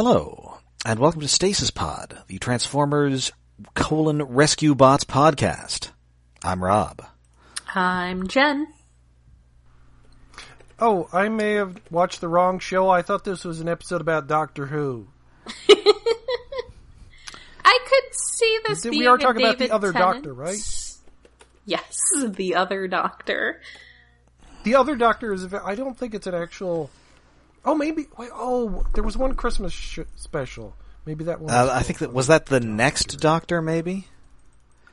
Hello, and welcome to Stasis Pod, the Transformers colon Rescue Bots podcast. I'm Rob. I'm Jen. Oh, I may have watched the wrong show. I thought this was an episode about Doctor Who. I could see this Did- being we are a talking about the other Tennant. Doctor, right? Yes, the other Doctor. The other Doctor is. I don't think it's an actual. Oh, maybe. Wait, oh, there was one Christmas sh- special. Maybe that one. Uh, was I think that was that the next Doctor, maybe.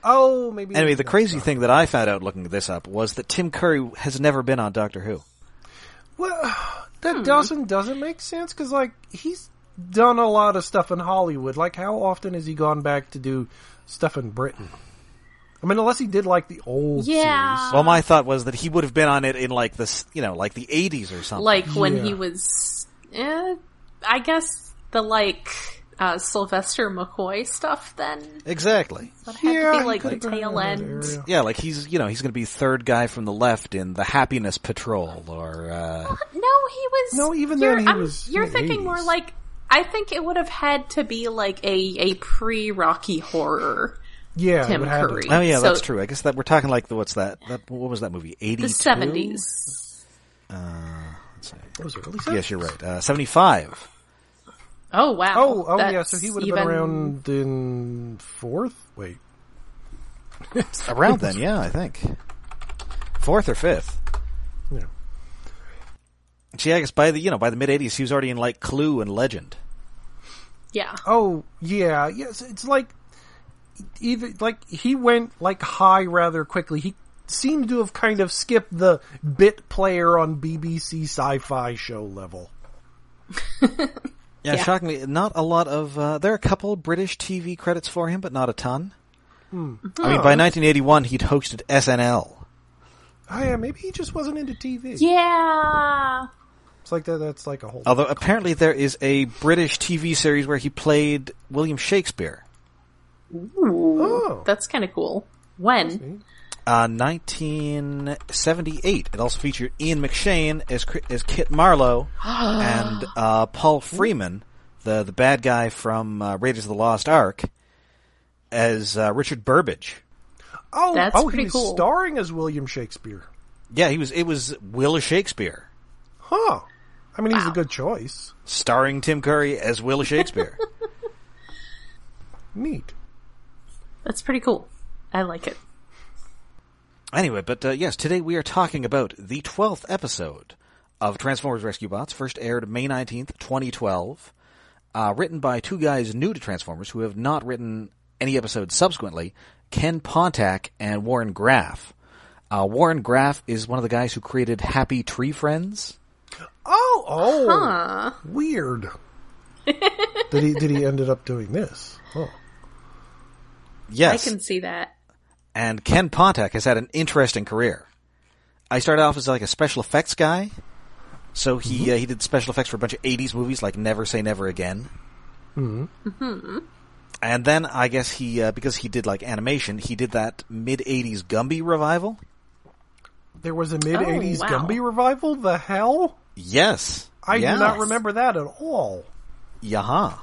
Oh, maybe. Anyway, it the crazy that thing that I found out looking this up was that Tim Curry has never been on Doctor Who. Well, that Hmm. doesn't doesn't make sense because like he's done a lot of stuff in Hollywood. Like, how often has he gone back to do stuff in Britain? I mean, unless he did like the old Yeah. series. Well, my thought was that he would have been on it in like this, you know, like the '80s or something. Like when Yeah. he was, eh, I guess the like uh, Sylvester McCoy stuff. Then exactly. that had Yeah, to be like the have been in tail that end. Yeah, like he's, you know, he's going to be third guy from the left in the Happiness Patrol, or uh, No, he was. No, even you're- then he I'm- was You're the thinking more 80s. like. I think it would have had to be like a a pre Rocky horror. Yeah, Tim would have to- Curry. oh yeah, So- that's true. I guess that we're talking like the what's that? That what was that movie? Eighty The seventies. Was it really Yes, you're right. Uh, Seventy-five. Oh wow. Oh, oh yeah. So he would have even- been around in fourth. Wait, Around then, yeah, I think. Fourth or fifth. yeah. See, I guess by the you know by the mid '80s, he was already in like Clue and Legend. Yeah. Oh yeah, yes. It's like either like he went like high rather quickly. He seemed to have kind of skipped the bit player on BBC Sci-Fi show level. Yeah, Yeah. shockingly, not a lot of. Uh, there are a couple British TV credits for him, but not a ton. I mean, by 1981, he'd hosted SNL. Oh yeah, maybe he just wasn't into TV. Yeah. It's like that. That's like a whole. Although apparently there is a British TV series where he played William Shakespeare. Ooh, Oh. that's kind of cool. When? Uh, 1978. It also featured Ian McShane as as Kit Marlowe and uh, Paul Freeman, the the bad guy from uh, Raiders of the Lost Ark, as uh, Richard Burbage. oh, That's oh, pretty he cool. starring as William Shakespeare. Yeah, he was. It was Will Shakespeare, Huh. I mean, he's a good choice. starring Tim Curry as Will Shakespeare. Neat. That's pretty cool. I like it. Anyway, but uh, yes, today we are talking about the 12th episode of Transformers Rescue Bots, first aired May 19th, 2012. Uh, written by two guys new to Transformers who have not written any episodes subsequently, Ken Pontac and Warren Graff. Uh, Warren Graff is one of the guys who created Happy Tree Friends. Oh, oh, Huh. weird. did he? Did he ended up doing this? Oh. Yes. I can see that. And Ken Pontac has had an interesting career. I started off as like a special effects guy. So he uh, he did special effects for a bunch of '80s movies like Never Say Never Again. Mm-hmm. And then I guess he uh, because he did like animation, he did that mid '80s Gumby revival. There was a mid '80s wow. Gumby revival. The hell! Yes, I yes. do not remember that at all. Yaha.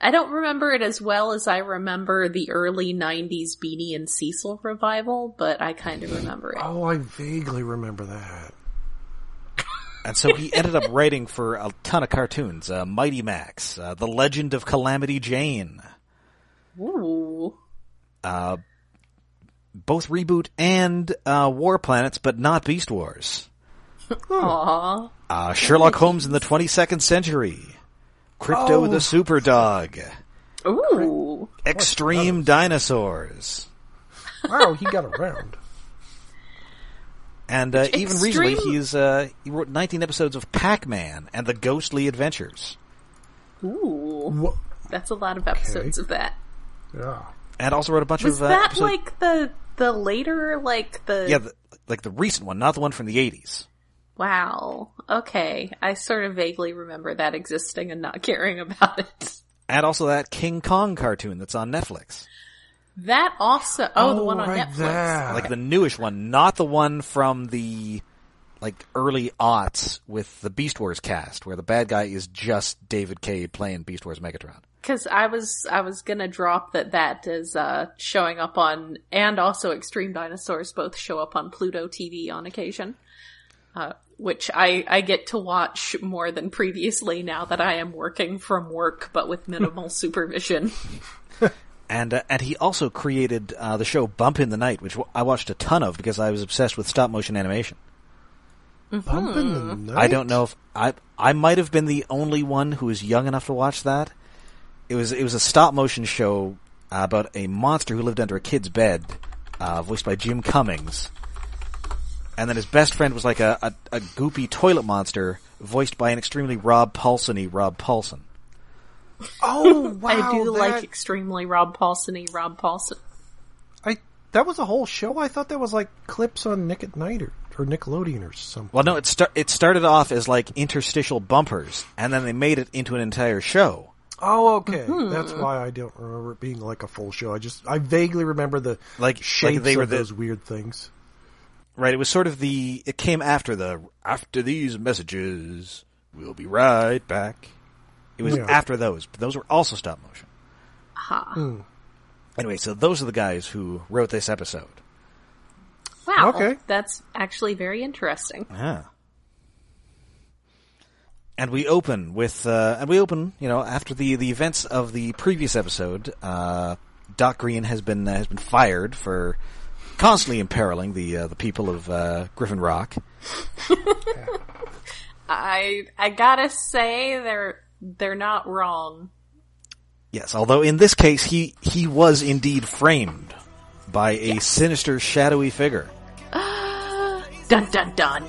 I don't remember it as well as I remember the early 90s Beany and Cecil revival, but I kind of remember it. Oh, I vaguely remember that. And so he ended up writing for a ton of cartoons: uh, Mighty Max, uh, The Legend of Calamity Jane, Ooh. both reboot and uh, War Planets, but not Beast Wars. Aww. Uh, Sherlock Holmes in the 22nd Century. Krypto Oh. the Super Dog. Ooh. Extreme Dinosaurs. Wow, he got around. And uh, even recently, he's uh, he wrote 19 episodes of Pac-Man and the Ghostly Adventures, Ooh. Wha- That's a lot of episodes of that. Yeah. and also wrote a bunch Was of uh, that episodes- like the the later like the yeah, the, like the recent one, not the one from the 80s. Wow. Okay. I sort of vaguely remember that existing and not caring about it. And also that King Kong cartoon that's on Netflix, That also oh, the Oh, one on right Netflix. there. like the newish one, not the one from the like early aughts with the Beast Wars cast, where the bad guy is just David Kaye playing Beast Wars Megatron. Because I was I was gonna drop that that is uh, showing up on and also Extreme Dinosaurs both show up on Pluto TV on occasion, uh, which I I get to watch more than previously now that I am working from work but with minimal supervision. And uh, and he also created uh, the show Bump in the Night, which I watched a ton of because I was obsessed with stop motion animation. Bump in the night. I don't know if I I might have been the only one who was young enough to watch that. It was it was a stop motion show uh, about a monster who lived under a kid's bed, uh, voiced by Jim Cummings. And then his best friend was like a, a, a goopy toilet monster, voiced by an extremely Rob Paulsen-y Rob Paulsen. Oh wow! I do that, like extremely Rob Paulsen-y Rob Paulsen. I that was a whole show. I thought that was like clips on Nick at Night or, or Nickelodeon or something. Well, no, it start it started off as like interstitial bumpers, and then they made it into an entire show. Oh, okay. Mm-hmm. That's why I don't remember it being like a full show. I just I vaguely remember the Like- shapes like they were of the- those weird things. Right, it was sort of the. It came after the. After these messages, we'll be right back. It was Yeah. after those, but those were also stop motion. Ha. Anyway, so those are the guys who wrote this episode. Wow. Okay. That's actually very interesting. Yeah. And we open with, uh, and we open, you know, after the, the events of the previous episode, uh, Doc Green has been, uh, has been fired for constantly imperiling the, uh, the people of, uh, Griffin Rock. I I gotta say they're they're not wrong. Yes, although in this case he he was indeed framed by a sinister shadowy figure. Dun dun dun.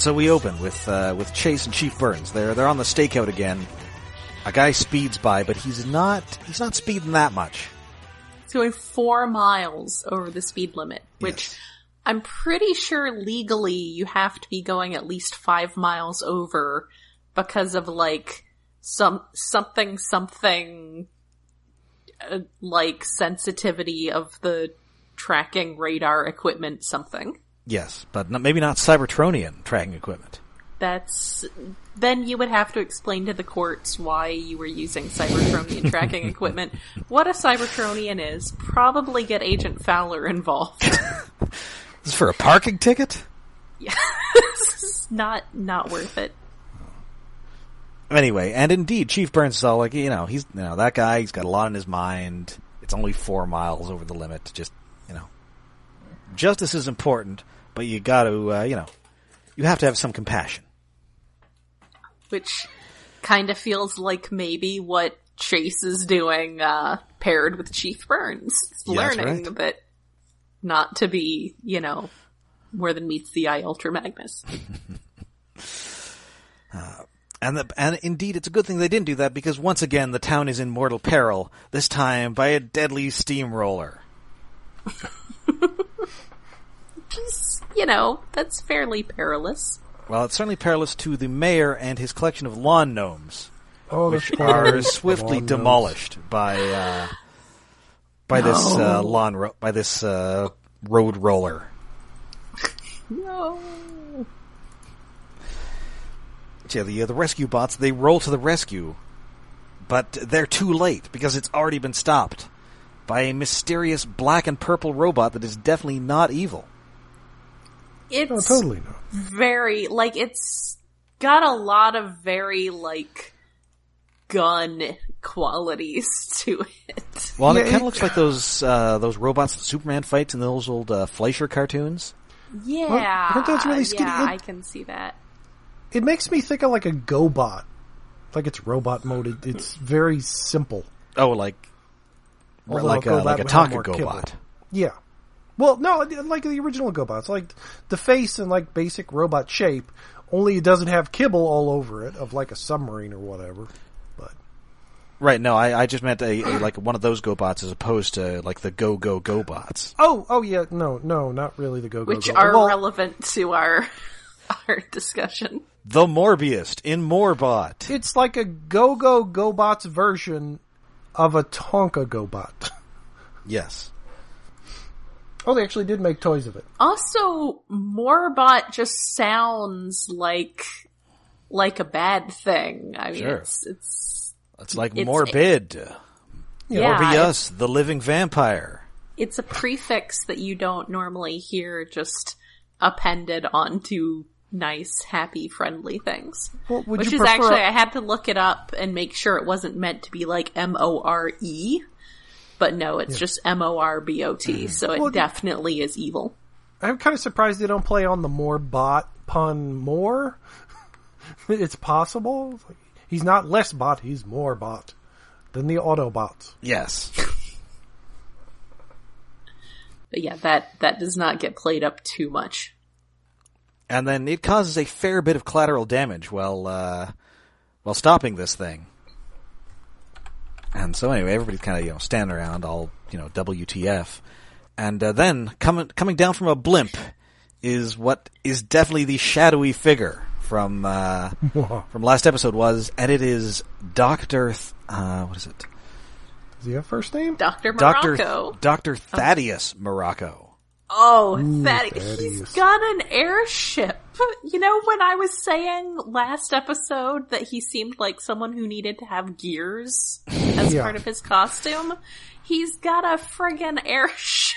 And so we open with uh, with Chase and Chief Burns. They're they're on the stakeout again. A guy speeds by, but he's not he's not speeding that much. It's going four miles over the speed limit, which Yes. I'm pretty sure legally you have to be going at least five miles over because of like some something something uh, like sensitivity of the tracking radar equipment something. Yes, but not, maybe not Cybertronian tracking equipment. That's then you would have to explain to the courts why you were using Cybertronian tracking equipment. What a Cybertronian is. Probably get Agent Fowler involved. This is for a parking ticket. Yeah. not not worth it. Anyway, and indeed, Chief Burns is all like, you know, he's you know that guy. He's got a lot in his mind. It's only four miles over the limit. Just you know, justice is important, but you got to uh, you know, you have to have some compassion. Which kind of feels like maybe what Chase is doing uh paired with Chief Burns. Yeah, learning right. that not to be, you know, more than meets the eye Ultra Magnus. And the, and indeed, it's a good thing they didn't do that because once again, the town is in mortal peril. This time by a deadly steamroller. you know, that's fairly perilous. Well, it's certainly perilous to the mayor and his collection of lawn gnomes, Oh, which are swiftly lawn gnomes. demolished by uh, by this uh, lawn ro- by this uh, road roller. No. Yeah, the uh, the rescue bots they roll to the rescue, but they're too late because it's already been stopped by a mysterious black and purple robot that is definitely not evil. It's Oh, totally not. very like it's got a lot of very like gun qualities to it. Well, Yeah, it kind of looks like those uh, those robots that Superman fights in those old uh, Fleischer cartoons. Yeah, aren't those really skinny? Yeah, It- I can see that. It makes me think of like a GoBot. Like it's robot mode. It, it's very simple. Oh, like Although like a a like a would have Tonka more kibble. Yeah. Well, no, like the original GoBots, like the face and like basic robot shape. Only it doesn't have kibble all over it of like a submarine or whatever. But Right, no, I, I just meant a, a like one of those GoBots as opposed to like the Go Go GoBots. oh, oh yeah, no, no, not really the Go Go. which Go. are well, relevant to our our discussion. The Morbius in Morbot. It's like a Go Go GoBots version of a Tonka GoBot. Yes. Oh, they actually did make toys of it. Also, Morbot just sounds like like a bad thing. I mean, Sure. it's it's It's like It's- Morbid. yeah, Morbius, the living vampire. it's a prefix that you don't normally hear just appended onto nice, happy, friendly things. Well, would Which you is actually, I had to look it up and make sure it wasn't meant to be like M O R E. But no, it's just M O R B O T, so it Well, definitely is evil. I'm kind of surprised they don't play on the more bot pun more. it's possible. It's like, he's not less bot, he's more bot than the Autobots. Yes. But yeah, that, that does not get played up too much. and then it causes a fair bit of collateral damage while uh, while stopping this thing. And so anyway, everybody's kind of you know standing around, all you know, WTF. And uh, then coming coming down from a blimp is what is definitely the shadowy figure from uh, from last episode was, and it is Doctor. Th- uh, what is it? Does he have first name? Dr. Morocco. Doctor Thaddeus Morocco. Oh, that he's Thaddeus. got an airship. You know, when I was saying last episode that he seemed like someone who needed to have gears as Yeah. part of his costume, he's got a friggin' airship.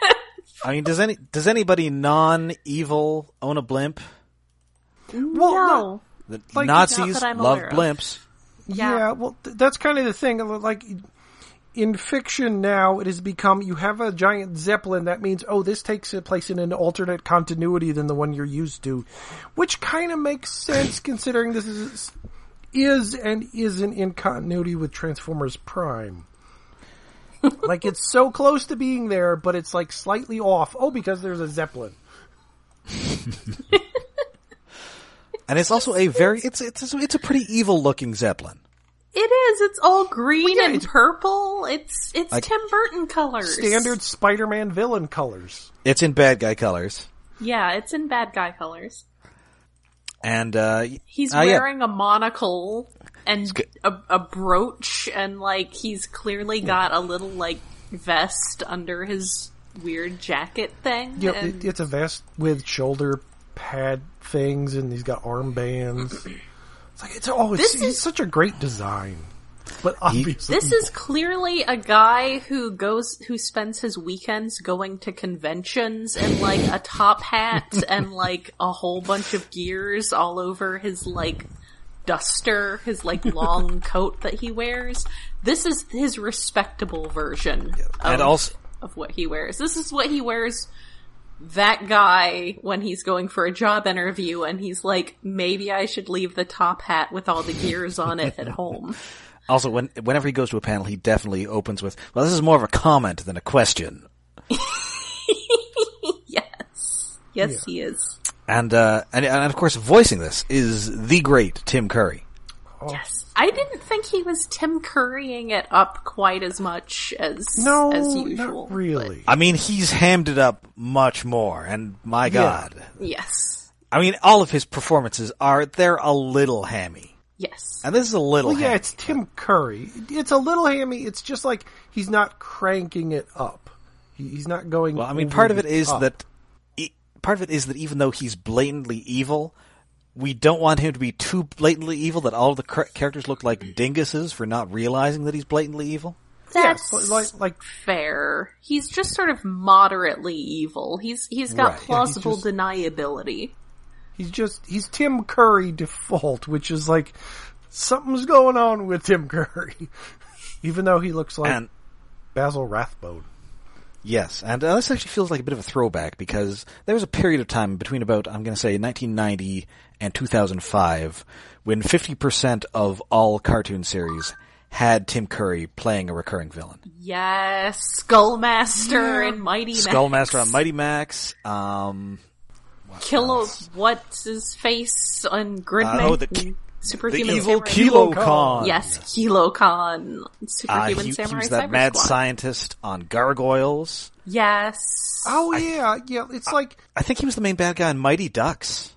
I mean, does any does anybody non evil own a blimp? Well, no. The Like, Nazis not love blimps. Yeah, Yeah. well, th- that's kind of the thing. Like in fiction now, it has become you have a giant zeppelin. That means oh, this takes place in an alternate continuity than the one you're used to, which kind of makes sense considering this is is and isn't in continuity with Transformers Prime. like it's so close to being there, but it's like slightly off. Oh, because there's a zeppelin. And it's also a very it's it's it's a pretty evil looking zeppelin. It is. It's all green yeah, and it's- purple. It's it's Like- Tim Burton colors. Standard Spider-Man villain colors. It's in bad guy colors. Yeah, it's in bad guy colors. And uh He's uh, yeah. wearing a monocle and a, a brooch, and like he's clearly got a little like vest under his weird jacket thing. Yeah, and- it, it's a vest with shoulder pad things, and he's got armbands. It's like it's oh, it's, This is- such a great design, but obviously This is clearly a guy who goes, who spends his weekends going to conventions in like a top hat and like a whole bunch of gears all over his like duster, his like long coat that he wears. This is his respectable version of, and also of what he wears. This is what he wears that guy when he's going for a job interview and he's like, maybe I should leave the top hat with all the gears on it at home. also when whenever he goes to a panel he definitely opens with well this is more of a comment than a question. Yes. Yes, he is. And uh and and of course voicing this is the great Tim Curry. Oh. Yes. I didn't think he was Tim Currying it up quite as much as no, as usual. not really. I mean he's hammed it up much more and my god. Yes. I mean all of his performances are they're a little hammy. Yes. And this is a little Well, yeah, hammy. it's Tim Curry. It's a little hammy. It's just like he's not cranking it up. He's not going. Well, I mean, part of it the is top. that part of it is that even though he's blatantly evil, we don't want him to be too blatantly evil that all the characters look like dinguses for not realizing that he's blatantly evil. That's yes, like like fair. He's just sort of moderately evil. He's he's got Right. Yeah, he's plausible just- deniability. he's just he's Tim Curry default, which is like something's going on with Tim Curry, even though he looks like And Basil Rathbone. Yes, and uh, this actually feels like a bit of a throwback because there was a period of time between about I'm going to say 1990 and 2005 when 50% of all cartoon series had Tim Curry playing a recurring villain. Yes, Skullmaster Yeah. and Mighty Max. Skullmaster on Mighty Max. Um, Kilo, else? what's his face on Gridman? Uh, oh, the- and the Superhuman evil Samurai. Kilo Khan. Khan. Yes, Kilokahn. Uh, Superhuman he, he Samurai was that Cyber mad Squad. scientist on Gargoyles. Yes. Oh yeah, yeah. It's like I think he was the main bad guy in Mighty Ducks.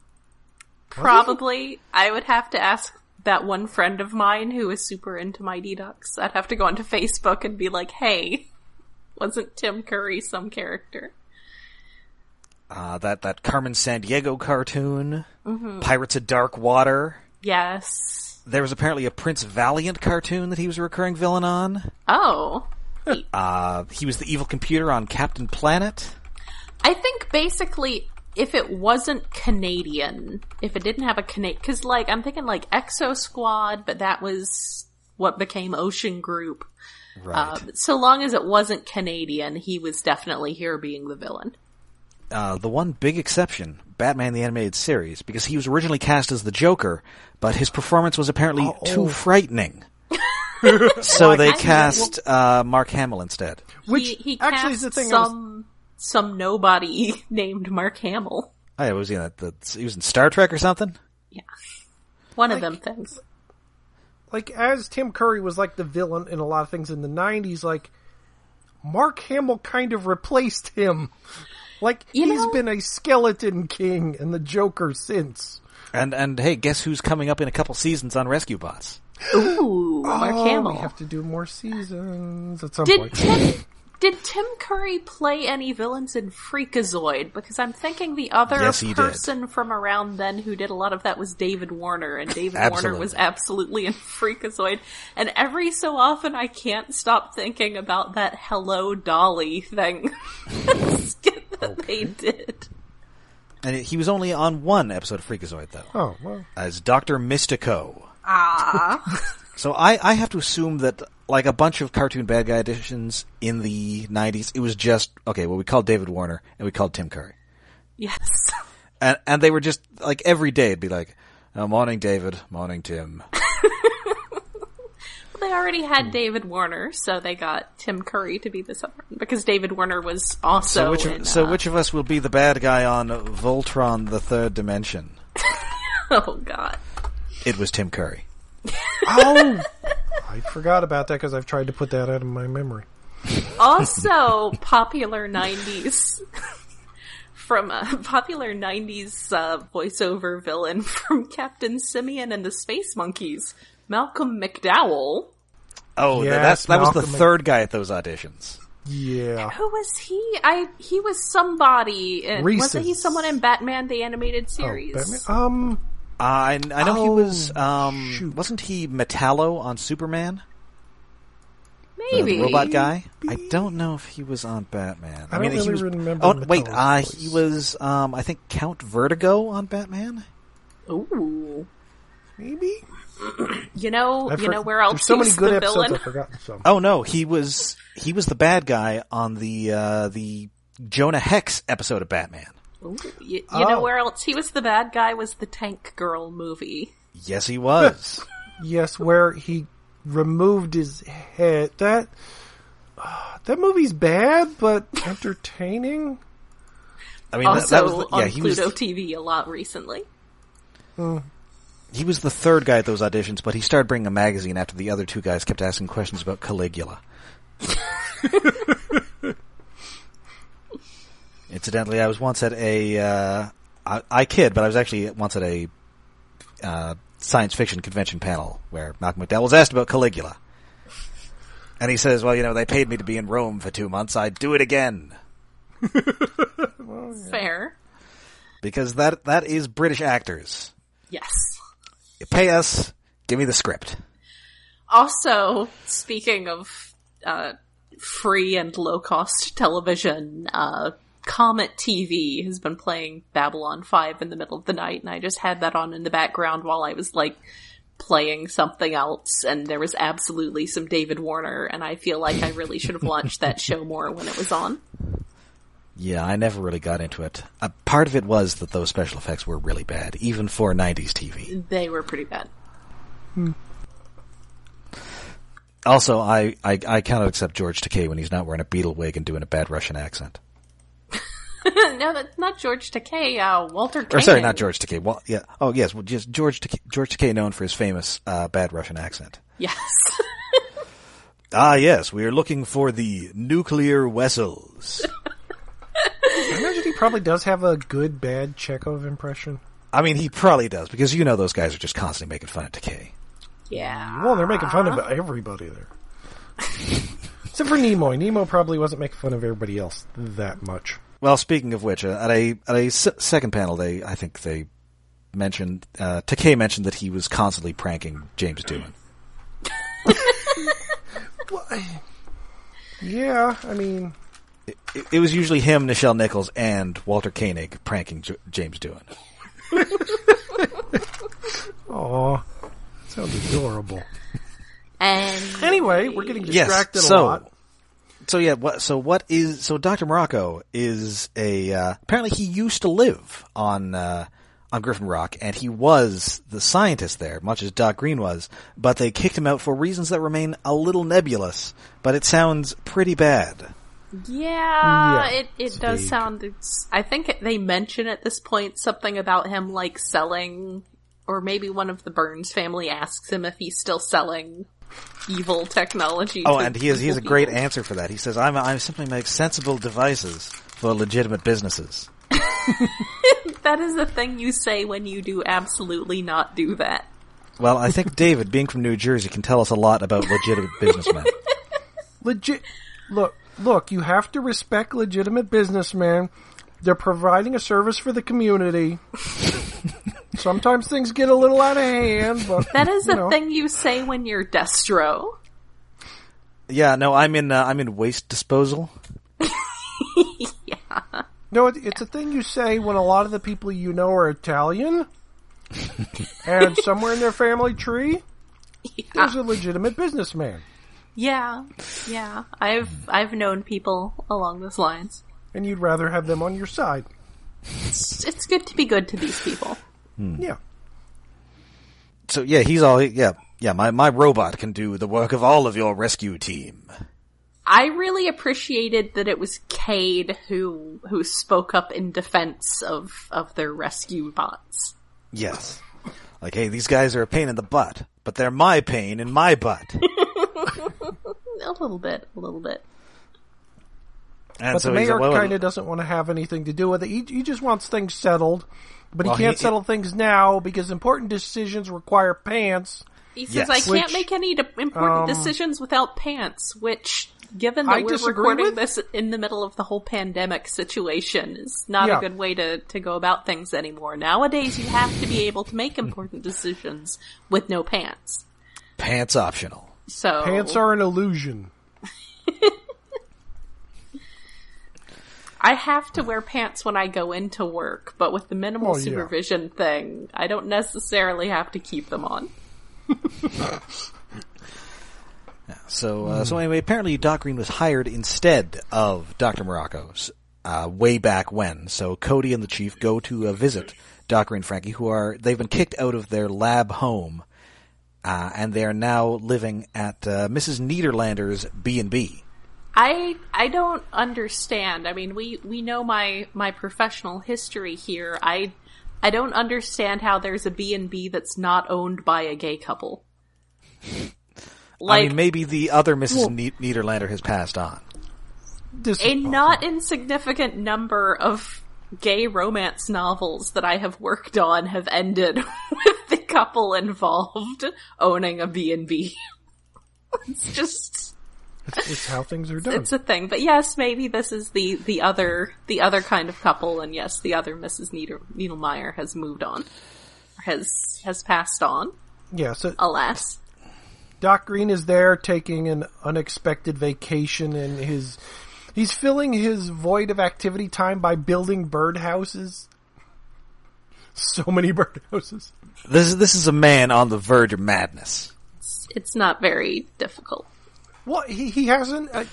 Probably. I would have to ask that one friend of mine who is super into Mighty Ducks. I'd have to go onto Facebook and be like, hey, wasn't Tim Curry some character? Uh, that that Carmen Sandiego cartoon. Mm-hmm. Pirates of Dark Water. Yes. There was apparently a Prince Valiant cartoon that he was a recurring villain on. Oh. Uh, he was the evil computer on Captain Planet. I think basically if it wasn't Canadian, if it didn't have a Canadian, cause like, I'm thinking like Exo Squad, but that was what became Ocean Group. Right. Uh, so long as it wasn't Canadian, he was definitely here being the villain. Uh, the one big exception, Batman the Animated Series, because he was originally cast as the Joker, but his performance was apparently Oh. too frightening. so they I- cast uh, Mark Hamill instead. which he, he actually cast is the thing. I was- some some nobody named Mark Hamill. Oh, yeah, was he in that? The, he was in Star Trek or something. Yeah, one of them things. like as Tim Curry was like the villain in a lot of things in the '90s, like Mark Hamill kind of replaced him. Like You he's know- been a skeleton king and the Joker since. And and hey, guess who's coming up in a couple seasons on Rescue Bots? Ooh, Mark oh, Hamill. we have to do more seasons at some Did point. Tim did Tim Curry play any villains in Freakazoid? Because I'm thinking the other Yes, he did. person from around then who did a lot of that was David Warner, and David Warner was absolutely in Freakazoid. And every so often, I can't stop thinking about that "Hello Dolly" thing skit that they did. And he was only on one episode of Freakazoid though, oh well, as Doctor Mystico. Ah, So I, I have to assume that like a bunch of cartoon bad guy editions in the '90s, it was just okay. Well, we called David Warner and we called Tim Curry, yes. and and they were just like every day it'd be like, oh, "Morning, David. Morning, Tim." well, They already had David Warner, so they got Tim Curry to be the summer because David Warner was also So which in, of, so uh, which of us will be the bad guy on Voltron: The Third Dimension? oh god. It was Tim Curry. Oh, I forgot about that because I've tried to put that out of my memory. also popular 90s from a popular 90s uh, voiceover villain from Captain Simian and the Space Monkeys, Malcolm McDowell. Oh, th- Yes, that that was the Mc- third guy at those auditions. Yeah, Who was he? I he was somebody. in- Wasn't he someone in Batman the animated oh, series? Batman. Um, I I know he Oh, was um shoot. wasn't he Metallo on Superman? The Maybe robot guy. I don't know if he was on Batman. I don't he was. remember oh wait, Metallo's uh, he was um I think Count Vertigo on Batman. Ooh, maybe. you know, I've you heard- know where else so many he's good the episodes. villain? I've forgotten some. Oh no, he was he was the bad guy on the uh the Jonah Hex episode of Batman. Ooh, you, you know Oh. where else he was the bad guy was the Tank Girl movie. Yes, he was. Yes, where he removed his head. That that movie's bad, but entertaining. I mean, that, Also that was the, on yeah he was Pluto TV a lot recently. Hmm. he was the third guy at those auditions, but he started bringing a magazine after the other two guys kept asking questions about Caligula. Incidentally, I was once at a uh, I, I kid, but I was actually once at a uh, science fiction convention panel where Malcolm McDowell was asked about Caligula, and he says, "Well, you know, they paid me to be in Rome for two months. I'd do it again Fair. because that that is British actors. Yes. You pay us, give me the script." Also, speaking of uh, free and low cost television, uh, Comet TV has been playing Babylon 5 in the middle of the night, and I just had that on in the background while I was like playing something else, and there was absolutely some David Warner, and I feel like I really should have watched that show more when it was on. Yeah, I never really got into it. Uh, part of it was that those special effects were really bad, even for 90s TV. They were pretty bad. Also, I, I, I cannot accept George Takei when he's not wearing a beetle wig and doing a bad Russian accent. no, that's not George Takei. Uh, Walter. Or sorry, not George Takei. Well, yeah. Oh, yes. Well, just George Takei, George Takei, known for his famous uh, bad Russian accent. Yes. Ah, yes. We are looking for the nuclear vessels. I imagine he probably does have a good, bad Chekhov impression. I mean, he probably does because you know those guys are just constantly making fun of Takei. yeah. Well, they're making fun of everybody there. Except for Nimoy. Nemo probably wasn't making fun of everybody else that much. Well, speaking of which, uh, at a at a s- second panel, they I think they mentioned uh, Takei mentioned that he was constantly pranking James Doohan. Yeah, I mean, It, it was usually him, Nichelle Nichols, and Walter Koenig pranking J- James Doohan. aw, sounds adorable. And Anyway, we're getting Yes, distracted so- a lot. So yeah, what? So what is? So Doctor Morocco is a uh, apparently he used to live on uh, on Griffin Rock, and he was the scientist there, much as Doc Green was. But they kicked him out for reasons that remain a little nebulous. But it sounds pretty bad. Yeah, Yeah, it, it does vague. sound. It's, I think they mention at this point something about him like selling, or maybe one of the Burns family asks him if he's still selling evil technology. Oh, and he has he has a great people. answer for that. He says, "I'm I simply make sensible devices for legitimate businesses." That is the thing you say when you do absolutely not do that. Well, I think David, being from New Jersey, can tell us a lot about legitimate businessmen. Legit. Look, look. You have to respect legitimate businessmen. They're providing a service for the community. Sometimes things get a little out of hand, but That is you the know. thing you say when you're Destro. Yeah, no, I'm in uh, I'm in waste disposal. Yeah. No, it, it's a thing you say when a lot of the people you know are Italian, and somewhere in their family tree, there's a legitimate businessman, Yeah, yeah. I've I've known people along those lines. And you'd rather have them on your side. It's, it's good to be good to these people. Hmm. Yeah. So yeah, he's all yeah yeah. My my robot can do the work of all of your rescue team. I really appreciated that it was Cade who who spoke up in defense of of their rescue bots. Yes, like hey, these guys are a pain in the butt, but they're my pain in my butt. A little bit, a little bit. And But so the mayor like, well, kind of doesn't want to have anything to do with it. He, he just wants things settled, but Well, he can't he- settle things now because important decisions require pants. He says, Yes. "I can't make any de- important um, decisions without pants." Which, given that I we're recording with. this in the middle of the whole pandemic situation, is not Yeah. a good way to to go about things anymore. Nowadays, you have to be able to make important decisions with no pants. pants optional. So Pants are an illusion. I have to wear pants when I go into work, but with the minimal Oh, yeah. supervision thing, I don't necessarily have to keep them on. So uh, so anyway, apparently Doc Green was hired instead of Doctor Morocco's uh, way back when. So Cody and the Chief go to uh, visit Doc Green and Frankie, who are they've been kicked out of their lab home, uh, and they are now living at uh, Mrs. Niederlander's B and B. I I don't understand. I mean, we we know my my professional history here. I I don't understand how there's a B&B that's not owned by a gay couple. I mean, maybe the other Mrs. Ne- Niederlander has passed on. This a is not insignificant number of gay romance novels that I have worked on have ended with the couple involved owning a B&B. it's just It's, it's how things are done. it's a thing. But yes, maybe this is the the other the other kind of couple, and yes, the other Mrs. Nieder, Needlemeyer has moved on, has has passed on. yeah, so Alas, Doc Green is there taking an unexpected vacation and his he's filling his void of activity time by building birdhouses. So many birdhouses. This is this is a man on the verge of madness. it's, it's not very difficult. Well, he he hasn't uh,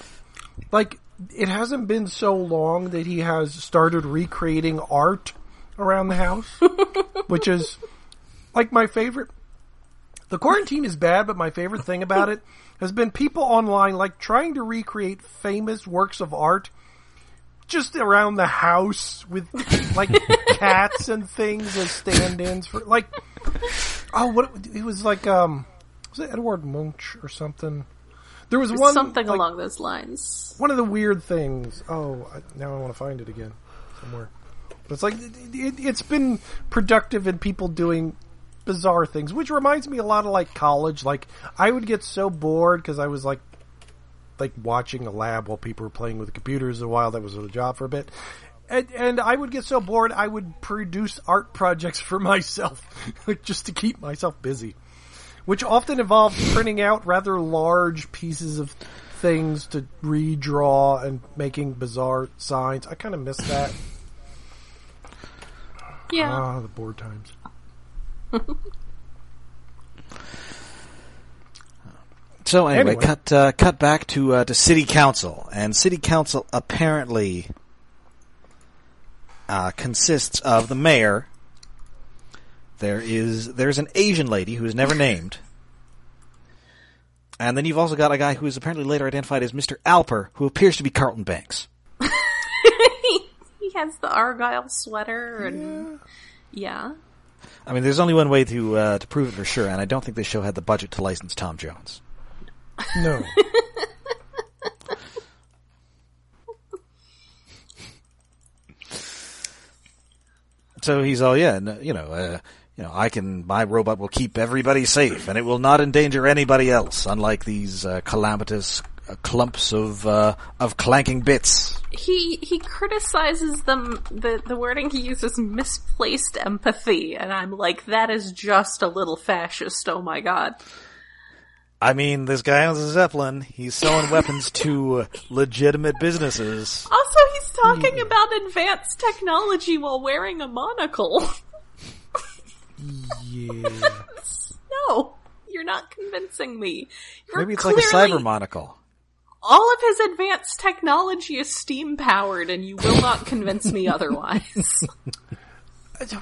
like it hasn't been so long that he has started recreating art around the house, which is like my favorite. The quarantine is bad, but my favorite thing about it has been people online like trying to recreate famous works of art just around the house with like cats and things as stand-ins for like oh what it was like um was it Edward Munch or something there was one Something like, along those lines. one of the weird things oh I, now I want to find it again somewhere but it's like it, it, it's been productive in people doing bizarre things which reminds me a lot of like college like I would get so bored because I was like like watching a lab while people were playing with computers a while. That was a job for a bit. And, and I would get so bored, I would produce art projects for myself, just to keep myself busy. Which often involved printing out rather large pieces of things to redraw and making bizarre signs. I kind of miss that. Yeah. Ah, the board times. So anyway, Anyway. cut uh, cut back to uh, to city council, and city council apparently uh, consists of the mayor. There is there's an Asian lady who is never named, and then you've also got a guy who is apparently later identified as Mister Alper, who appears to be Carlton Banks. he has the Argyle sweater and yeah. I mean, there's only one way to uh, to prove it for sure, and I don't think this show had the budget to license Tom Jones. No. So he's all, yeah, no, you know, uh, you know, I can, my robot will keep everybody safe, and it will not endanger anybody else, unlike these uh, calamitous uh, clumps of uh, of clanking bits. He he criticizes them the the wording he uses misplaced empathy and I'm like that is just a little fascist, oh my god. I mean, this guy owns a zeppelin. He's selling weapons to legitimate businesses. Also he's talking about advanced technology while wearing a monocle. Yeah. no, you're not convincing me. You're Maybe it's like a clearly- cyber monocle. All of his advanced technology is steam powered, and you will not convince me otherwise.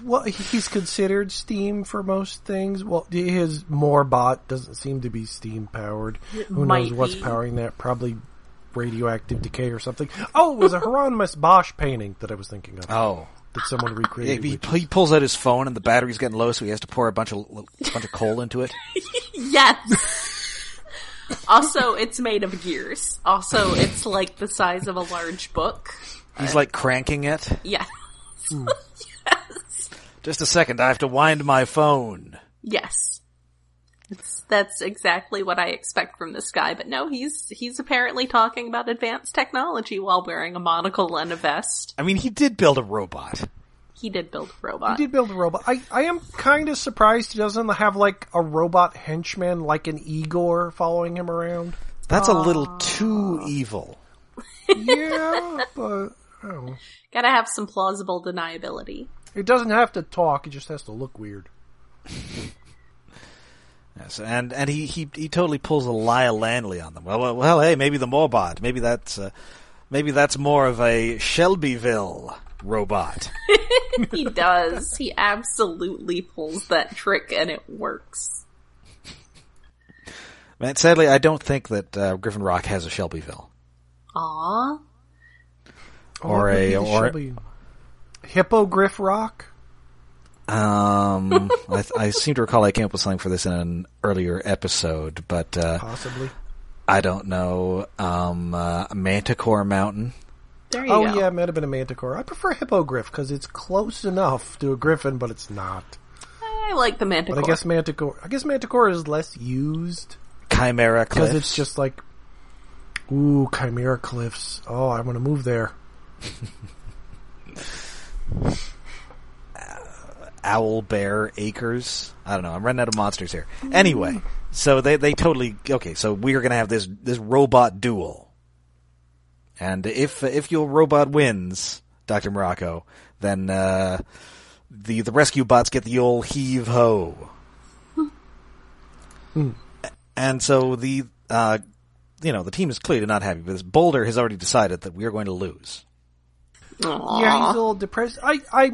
Well, he's considered Steam for most things. Well, his Morbot doesn't seem to be Steam powered. Who might knows what's be. powering that? Probably radioactive decay or something. Oh, it was a Hieronymus Bosch painting that I was thinking of. Oh. That someone Yeah, recreated. he, he pulls out his phone and the battery's getting low, so he has to pour a bunch of a bunch of coal into it. yes. also, it's made of gears. Also, it's like the size of a large book. He's like cranking it. Yes. Hmm. Just a second, I have to wind my phone. Yes. It's, that's exactly what I expect from this guy, but no, he's, he's apparently talking about advanced technology while wearing a monocle and a vest. I mean, he did build a robot. He did build a robot. He did build a robot. I, I am kind of surprised he doesn't have like a robot henchman like an Igor following him around. That's a little ah. too evil. Yeah, but I don't know. Gotta have some plausible deniability. It doesn't have to talk. It just has to look weird. Yes, and and he, he he totally pulls a Lyle Lanley on them. Well, well, well hey, maybe the Morbot. Maybe that's uh, maybe that's more of a Shelbyville robot. He does. he absolutely pulls that trick and it works. Man, sadly, I don't think that uh, Griffin Rock has a Shelbyville. Aww. Or Oh, a- maybe the or- Shelby- Hippogriff Rock. Um, I, th- I seem to recall I came up with something for this in an earlier episode, but uh, Possibly. I don't know. Um, uh, Manticore Mountain. There you go. Oh go. yeah, it might have been a manticore. I prefer hippogriff because it's close enough to a griffin, but it's not. I like the manticore. But I guess manticore. I guess manticore is less used Chimera cliffs because it's just like, ooh, chimera cliffs. Oh, I want to move there. Owl Bear Acres. I don't know. I'm running out of monsters here. Anyway, so they they totally okay. So we are going to have this this robot duel, and if if your robot wins, Doctor Morocco, then uh, the the rescue bots get the old heave ho. And so the uh, you know the team is clearly not happy with this. Boulder has already decided that we are going to lose. Aw. Yeah, he's a little depressed. I, I,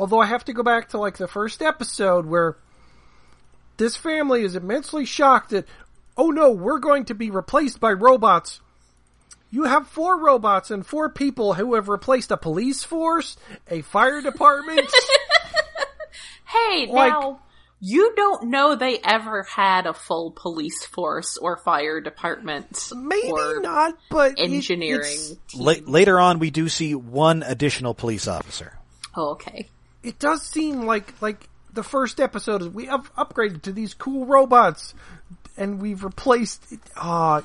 although I have to go back to like the first episode where this family is immensely shocked that, oh no, we're going to be replaced by robots. You have four robots and four people who have replaced a police force, a fire department. Hey, Like- now you don't know they ever had a full police force or fire department. Maybe or not, but it- engineering. it's- La- later on, we do see one additional police officer. Oh, okay. It does seem like like the first episode is we have upgraded to these cool robots and we've replaced it. Uh,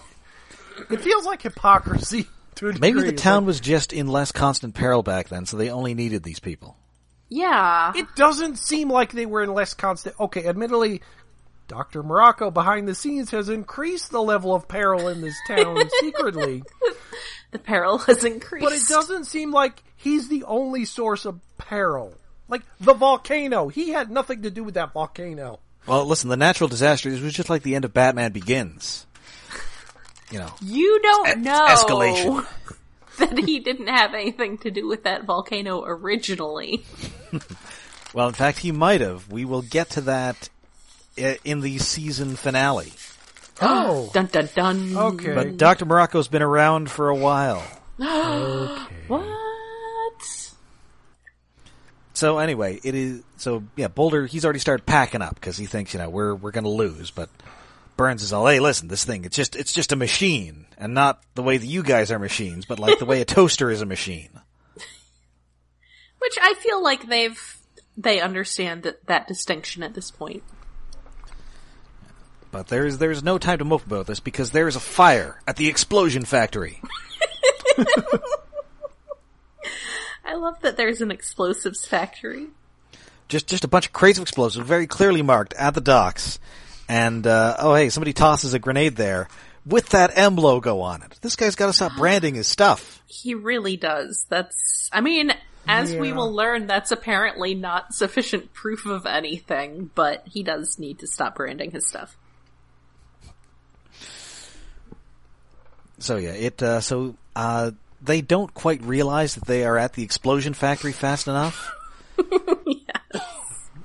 it feels like hypocrisy to a Maybe the town like, was just in less constant peril back then, so they only needed these people. Yeah. It doesn't seem like they were in less constant. Okay, admittedly, Doctor Morocco behind the scenes has increased the level of peril in this town secretly, the peril has increased. but it doesn't seem like he's the only source of peril. Like the volcano, he had nothing to do with that volcano. Well, listen, the natural disaster this was just like the end of Batman Begins. You know, You don't Es- know escalation. that he didn't have anything to do with that volcano originally. well, in fact, he might have. We will get to that eh, in the season finale. Oh, Dun dun dun. okay. But Dr. Morocco's been around for a while. What? So anyway, it is so yeah. Boulder he's already started packing up because he thinks you know we're we're gonna lose. But Burns is all, hey, listen, this thing it's just it's just a machine, and not the way that you guys are machines, but like the way a toaster is a machine. Which I feel like they've they understand that that distinction at this point. But there's there's no time to mope about this because there is a fire at the explosion factory. I love that there's an explosives factory. just just a bunch of crates of explosives, very clearly marked at the docks. And uh, oh hey, somebody tosses a grenade there with that M logo on it. This guy's got to stop branding his stuff. He really does. That's I mean, as we will learn, that's apparently not sufficient proof of anything, but he does need to stop branding his stuff. So yeah, it uh, so uh, they don't quite realize that they are at the explosion factory fast enough.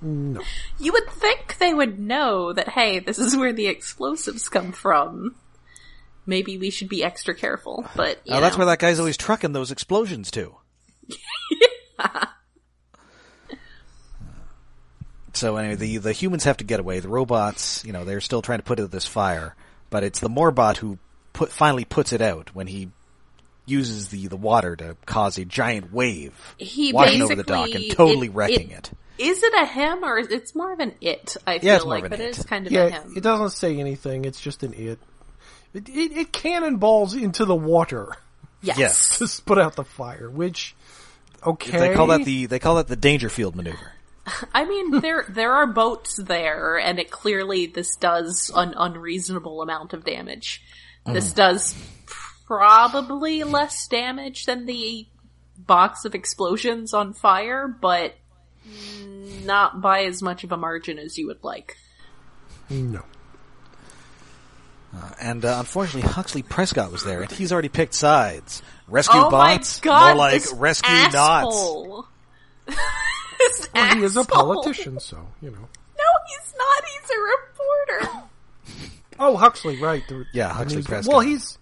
no. You would think they would know that, hey, this is where the explosives come from. Maybe we should be extra careful, but you Uh, that's where that guy's always trucking those explosions to. so anyway, the the humans have to get away. The robots, you know, they're still trying to put out this fire, but it's the Morbot who put finally puts it out when he uses the the water to cause a giant wave He washing over the dock and totally it- wrecking it. Is it a him or is it's more of an it? I feel Yeah, it's more like, of an but it. it's kind of a him. it doesn't say anything. It's just an it. It, it, it cannonballs into the water yes. Yes. to put out the fire, which okay. They call that the they call that the Dangerfield maneuver. I mean, there there are boats there, and it clearly this does an unreasonable amount of damage. This mm. does probably less damage than the box of explosions on fire, but not by as much of a margin as you would like. no. And uh, unfortunately, Huxley Prescott was there, and he's already picked sides. Rescue oh bots, my god! more like this rescue knots. asshole. This Well, he is a politician, so you know. No, he's not. He's a reporter. Oh, Huxley, right? the- Yeah, Huxley Prescott. Well, he's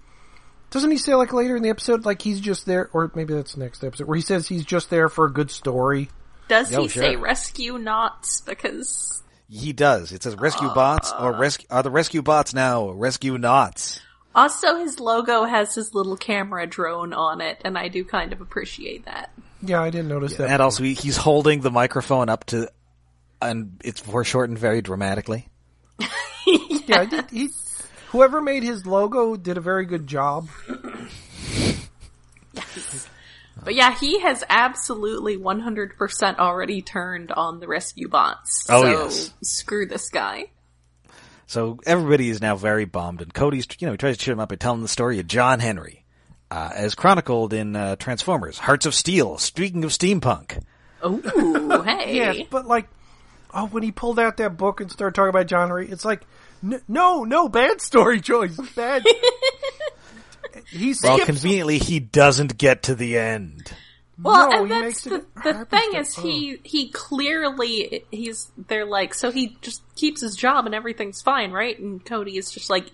doesn't he say like later in the episode, like he's just there, or maybe that's the next episode, where he says he's just there for a good story. Does he sure. say rescue knots? Because He does. It says rescue bots or uh. rescue are the rescue bots now rescue knots. also his logo has his little camera drone on it, and I do kind of appreciate that. Yeah, I didn't notice that. And also, he, he's holding the microphone up to, and it's foreshortened very dramatically. yeah, I he, whoever made his logo did a very good job. yes. But yeah, he has absolutely 100% already turned on the rescue bots. Oh, so yes. screw this guy. So everybody is now very bummed, and Cody's, you know, he tries to cheer him up by telling the story of John Henry, uh, as chronicled in uh, Transformers: Hearts of Steel. Speaking of steampunk, Oh, hey. Yes, but like, oh, when he pulled out that book and started talking about John Ray, it's like, n- no, no, bad story choice, bad. He well, conveniently, he doesn't get to the end. Well, No, and he that's makes the, it the thing to- is he he clearly he's they're like so he just keeps his job and everything's fine, right? And Cody is just like,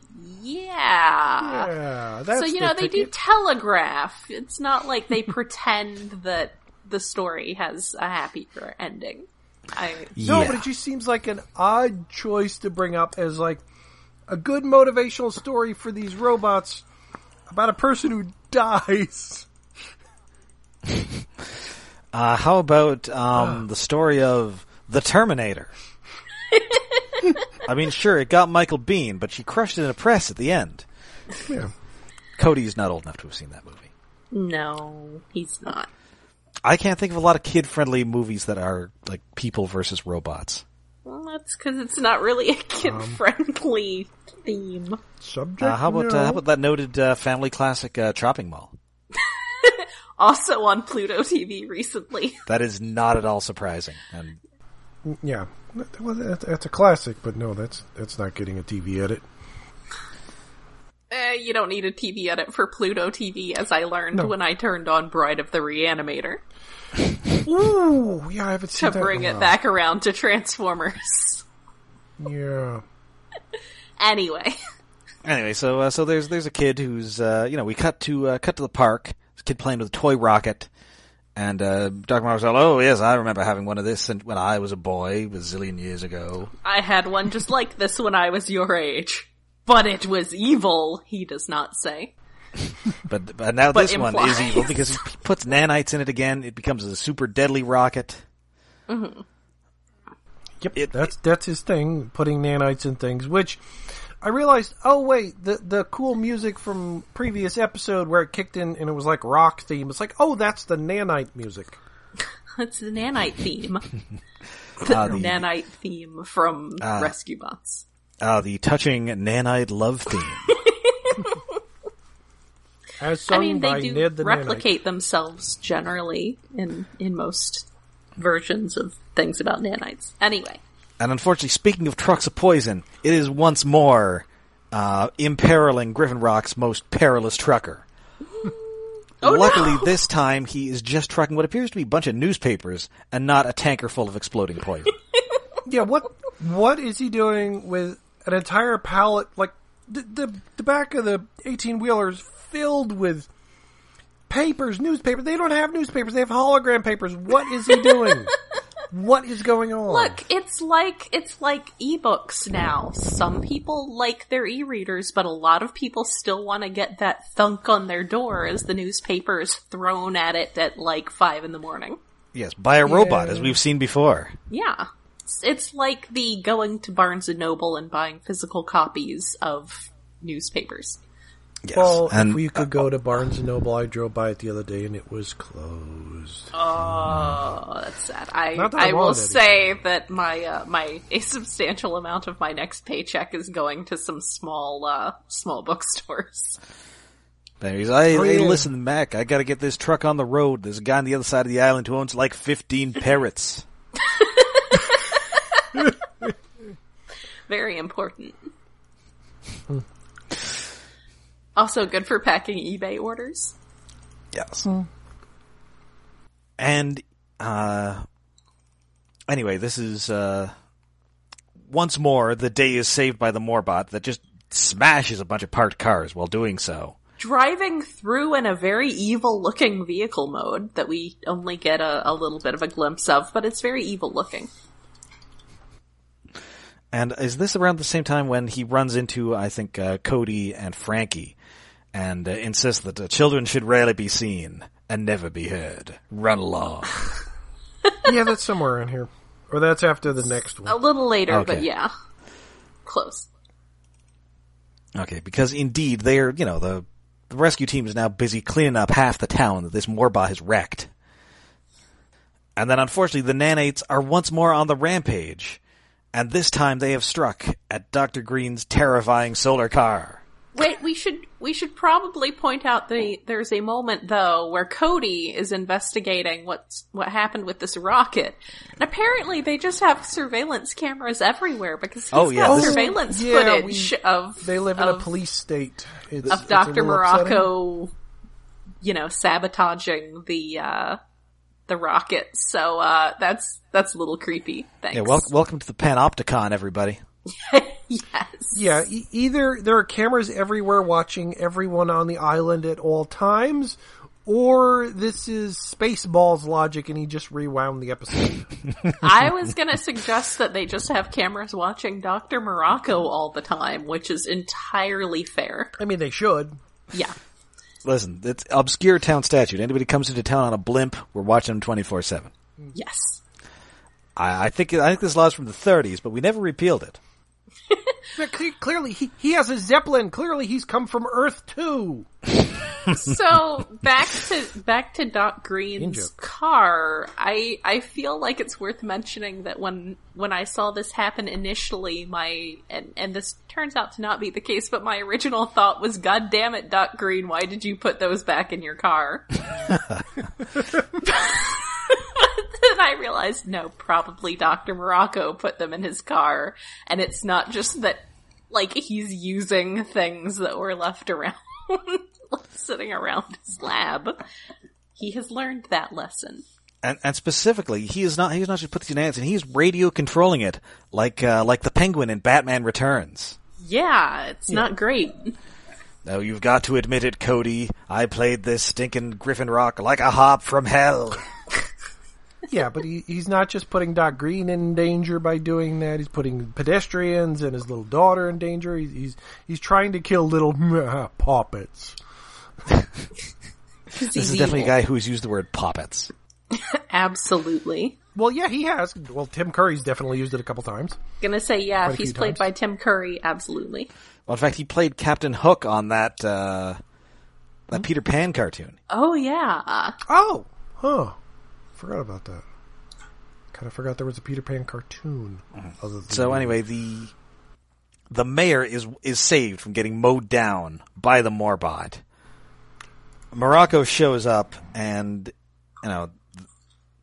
yeah. Yeah, that's so you the know they do telegraph. It's not like they pretend that the story has a happier ending. I No, Yeah. but it just seems like an odd choice to bring up as like a good motivational story for these robots about a person who dies. Uh, how about um, the story of the Terminator? I mean, sure, it got Michael Biehn, but she crushed it in a press at the end. Yeah. Cody's not old enough to have seen that movie. no, he's not. I can't think of a lot of kid-friendly movies that are like people versus robots. Well, that's because it's not really a kid friendly theme. Subject. Uh, how about no. uh, how about that noted uh, family classic uh, Chopping Mall? Also on Pluto TV recently. That is not at all surprising. And Yeah, well, that's a classic, but no, that's that's not getting a TV edit. Eh, you don't need a TV edit for Pluto TV, as I learned No. when I turned on Bride of the Reanimator Ooh, yeah, I haven't seen to that bring in a it back around to Transformers. Yeah, anyway, anyway, so uh, so there's there's a kid who's uh, you know we cut to uh, cut to the park. This kid playing with a toy rocket, and uh, Dr. Marvel's like, "Oh yes, I remember having one of this and- when I was a boy, a zillion years ago." I had one just like this when I was your age. But it was evil, he does not say. But but now But this one is evil because he puts nanites in it again. It becomes a super deadly rocket. yep, It- that's that's his thing, putting nanites in things. Which I realized. Oh wait, the the cool music from previous episode where it kicked in and it was like rock theme. It's like, oh, that's the nanite music. It's the nanite theme. the Ah, the- nanite theme from Rescue Bots. Uh, the touching nanite love theme. As sung I mean, by they do Ned the replicate themselves generally in in most versions of things about nanites. Anyway, And unfortunately, speaking of trucks of poison, it is once more uh, imperiling Griffin Rock's most perilous trucker. Oh, Luckily, no! this time he is just trucking what appears to be a bunch of newspapers and not a tanker full of exploding poison. Yeah, what what is he doing with an entire pallet? Like the the, the back of the eighteen wheelers filled with papers, newspapers. They don't have newspapers. They have hologram papers. What is he doing? what is going on? look, it's like it's like ebooks now. Some people like their e-readers, but a lot of people still want to get that thunk on their door as the newspaper is thrown at it at like five in the morning. yes, by a robot, as we've seen before. Yeah. It's, it's like the going to Barnes and Noble and buying physical copies of newspapers. Yes, Well, and if we could go to Barnes and Noble, I drove by it the other day and it was closed. Oh, that's sad. I that I I will wanted say that my uh, my a substantial amount of my next paycheck is going to some small uh small bookstores. there he's, I, Oh, hey, listen, Mac, I gotta get this truck on the road. There's a guy on the other side of the island who owns like 15 parrots. Very important. also good for packing eBay orders. Yes. And uh anyway, this is uh once more the day is saved by the Morbot that just smashes a bunch of parked cars while doing so. Driving through in a very evil looking vehicle mode that we only get a, a little bit of a glimpse of, but it's very evil looking. And is this around the same time when he runs into I think uh, Cody and Frankie and uh, insists that uh, children should rarely be seen and never be heard. Run along. yeah, that's somewhere in here. Or that's after the next one. A little later, but yeah. Close. Okay, because indeed they're, you know, the, the rescue team is now busy cleaning up half the town that this Morbot has wrecked. And then unfortunately the nanites are once more on the rampage. And this time they have struck at Dr. Greene's terrifying solar car. Wait, we should we should probably point out the there's a moment though where Cody is investigating what's what happened with this rocket. And apparently they just have surveillance cameras everywhere because he's Oh, yeah, got this- surveillance yeah, footage we- of They live in a police state. It's, of Dr. little upsetting. Morocco you know, sabotaging the uh the rocket. So uh, that's that's a little creepy. Thanks. Yeah, wel- welcome to the Panopticon, everybody. yes. Yeah, e- either there are cameras everywhere watching everyone on the island at all times, or this is Spaceballs logic and he just rewound the episode. I was gonna suggest that they just have cameras watching Dr. Morocco all the time, which is entirely fair. I mean, they should. Yeah. Listen, it's obscure town statute. Anybody comes into town on a blimp, we're watching them twenty four seven. Yes. I I think I think this law's from the 30s, but we never repealed it. But Clearly, he, he has a Zeppelin. Clearly, he's come from Earth too. So back to back to Doc Greene's car. I I feel like it's worth mentioning that when when I saw this happen initially, my and and this turns out to not be the case, but my original thought was, "God damn it, Doc Greene, why did you put those back in your car?" then I realized, no, probably Dr. Morocco put them in his car, and it's not just that, like, he's using things that were left around, sitting around his lab. He has learned that lesson. And, and specifically, he is not he's not just putting these in hands, and he's radio controlling it like uh, like the Penguin in Batman Returns. Yeah, it's not great. Now you've got to admit it, Cody. I played this stinking Griffin Rock like a hop from hell. Yeah, but he, he's not just putting Doc Greene in danger by doing that. He's putting pedestrians and his little daughter in danger. He's he's, he's trying to kill little puppets. This is definitely a guy who's used the word poppets. Absolutely. Well, yeah, he has. Well, Tim Curry's definitely used it a couple times. Gonna say, yeah, Quite if he's played times. by Tim Curry, absolutely. Well, in fact, he played Captain Hook on that uh, that Peter Pan cartoon. Oh yeah. Oh, huh. Forgot about that. Kind of forgot there was a Peter Pan cartoon. Other than So anyway, the the mayor is is saved from getting mowed down by the Morbot. Morocco shows up and you know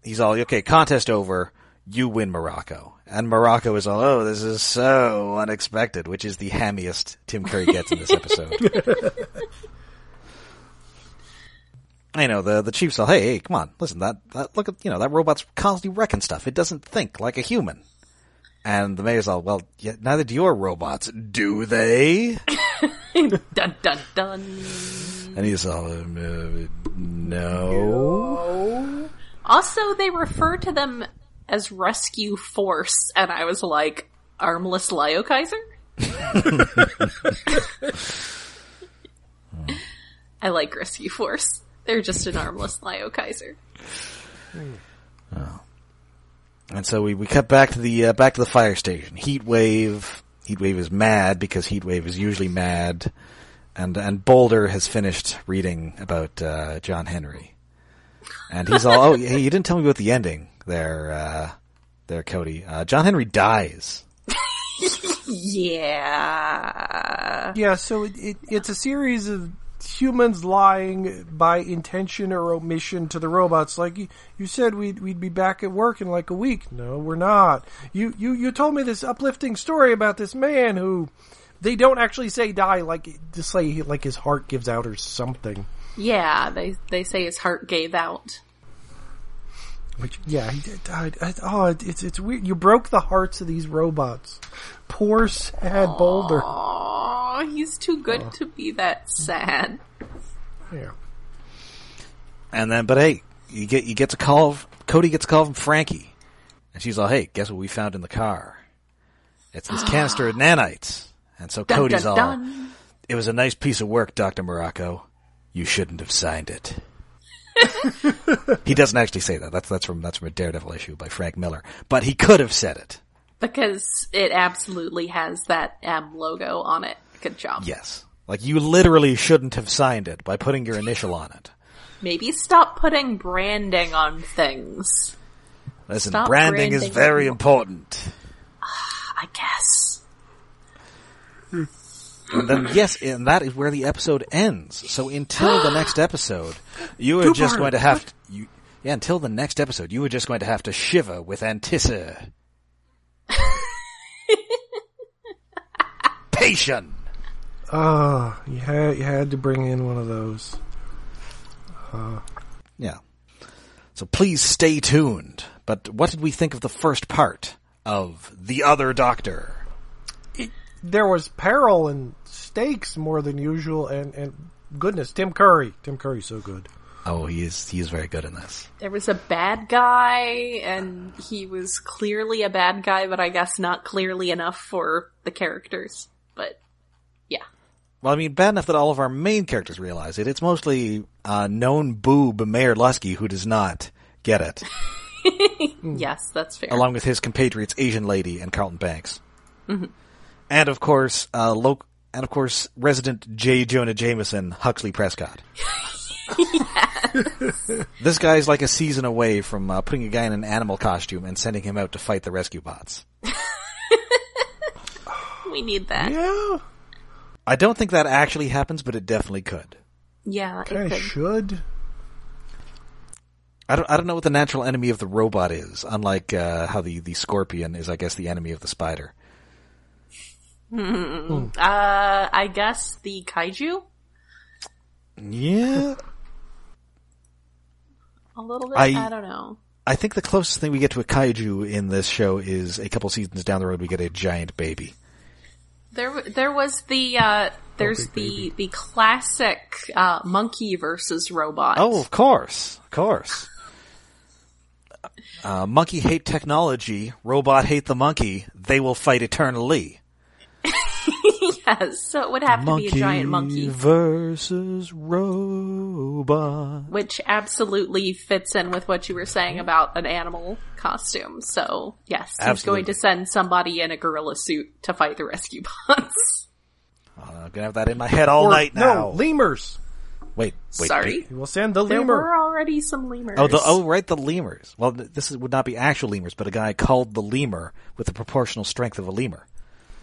he's all okay. Contest over. You win, Morocco. And Morocco is all, oh, this is so unexpected, which is the hammiest Tim Curry gets in this episode. I know the the chief's all, hey, hey, come on, listen, that that look at you know that robot's constantly wrecking stuff. It doesn't think like a human. And the mayor's all, well, yeah, neither do your robots, do they? dun dun dun. And he's all, uh, no. Also, they refer to them as Rescue Force, and I was like, armless Leo Kaiser? I like Rescue Force. They're just an armless Leo Kaiser. And so we, we cut back to the uh, back to the fire station. Heatwave. Heatwave is mad because Heatwave is usually mad, and and Boulder has finished reading about uh, John Henry, and he's all, oh, hey, you didn't tell me about the ending there, uh, there, Cody. Uh, John Henry dies. Yeah. Yeah, so it, it, it's a series of humans lying by intention or omission to the robots. Like you, you said, we'd we'd be back at work in like a week. No, we're not. You you you told me this uplifting story about this man who they don't actually say die. Like just say he- like his heart gives out or something. Yeah, they they say his heart gave out. Which yeah, he did died. I- Oh, it- it's it's weird. You broke the hearts of these robots. Poor sad Boulder. Aw, he's too good to be that sad. Yeah. And then, but hey, you get you get to call. Cody gets a call from Frankie, and she's all, "Hey, guess what we found in the car? It's this canister of nanites." And so Dun, Cody's dun, all, dun. "It was a nice piece of work, Doctor Morocco. You shouldn't have signed it." he doesn't actually say that. That's that's from that's from a Daredevil issue by Frank Miller. But he could have said it. Because it absolutely has that M logo on it. Good job. Yes, like you literally shouldn't have signed it by putting your initial on it. Maybe stop putting branding on things. Listen, Stop branding is very important. I guess. And then, yes, and that is where the episode ends. So until the next episode, you are just Two-part. going to have to, you, yeah, until the next episode, you are just going to have to shiver with Antissa. Patient. Ah, you had you had to bring in one of those. Yeah. So please stay tuned. But what did we think of the first part of The Other Doctor? There was peril and stakes more than usual, and and goodness, Tim Curry. Tim Curry's so good. Oh, he is he is very good in this. There was a bad guy, and he was clearly a bad guy, but I guess not clearly enough for the characters. But yeah, Well, I mean, bad enough that all of our main characters realize it. It's mostly uh, known boob Mayor Luskey who does not get it, yes, that's fair. along with his compatriots Asian Lady and Carlton Banks, and of course, uh, lo- and of course, resident J. Jonah Jameson, Huxley Prescott. this guy's like a season away from uh, putting a guy in an animal costume and sending him out to fight the rescue bots. we need that. Yeah, I don't think that actually happens, but it definitely could. Yeah, it kind of could. should. I don't, I don't know what the natural enemy of the robot is, unlike uh, how the, the scorpion is, I guess, the enemy of the spider. Uh, I guess the kaiju Yeah. a little bit. I- I, don't know. I think the closest thing we get to a kaiju in this show is a couple seasons down the road we get a giant baby. There, there was the uh, there's big the the classic uh, monkey versus robot. Oh, of course. Of course. Uh, monkey hate technology, robot hate the monkey, they will fight eternally. yes. So it would have to be a giant monkey, versus robot. which absolutely fits in with what you were saying about an animal costume. So yes, he's Absolutely. going to send somebody in a gorilla suit to fight the rescue bots. I'm gonna have that in my head all Or, night now. No, lemurs. wait, wait. Sorry, We'll send the there lemur. were already some lemurs. Oh, the, oh, right, the lemurs. Well, this is, would not be actual lemurs, but a guy called the lemur with the proportional strength of a lemur.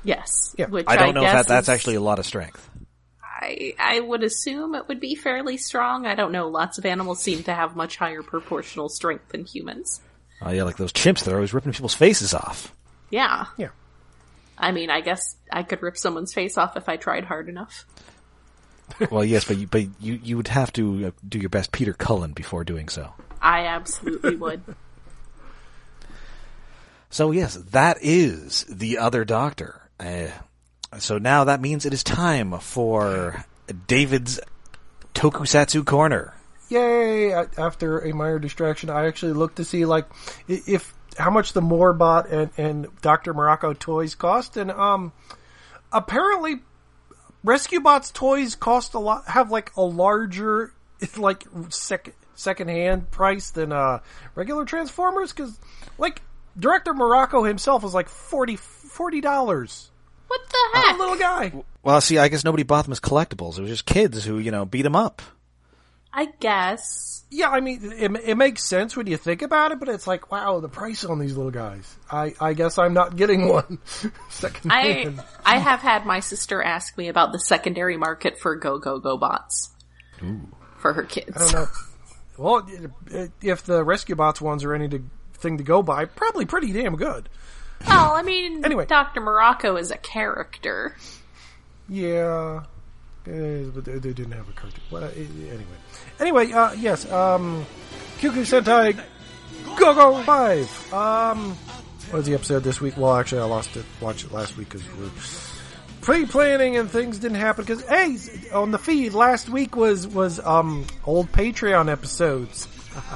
Yes. Yeah. Which I don't know if that, that's is- actually a lot of strength. I I would assume it would be fairly strong. I don't know. Lots of animals seem to have much higher proportional strength than humans. Oh yeah, like those chimps that are always ripping people's faces off. Yeah. Yeah. I mean, I guess I could rip someone's face off if I tried hard enough. well, yes, but you, but you, you would have to uh, do your best Peter Cullen before doing so. I absolutely would. So yes, that is the other doctor. Uh, so now that means it is time for David's Tokusatsu corner. Yay! After a minor distraction, I actually looked to see like if how much the Morbot and and Doctor Morocco toys cost, and um, apparently, Rescue Bots toys cost a lot. Have like a larger like second second hand price than uh regular Transformers because like Director Morocco himself was like 40 dollars. What the heck? Little guy. Well, see, I guess nobody bought them as collectibles. It was just kids who, you know, beat them up. I guess. Yeah, I mean, it, it makes sense when you think about it, but it's like, wow, the price on these little guys. I, I guess I'm not getting one second I hand. I have had my sister ask me about the secondary market for Go Go Go bots for her kids. I don't know. Well, if the Rescue Bots ones are any to go by, probably pretty damn good. Well, I mean, Anyway. Doctor Morocco is a character. Yeah. But they, didn't have a cartoon. Well, uh, anyway. Anyway, uh, yes, um, Sentai Go Go 5! Um, what was the episode this week? Well, actually, I lost it, watched it last week because we're pre-planning and things didn't happen because, hey, on the feed last week was, was, um, old Patreon episodes.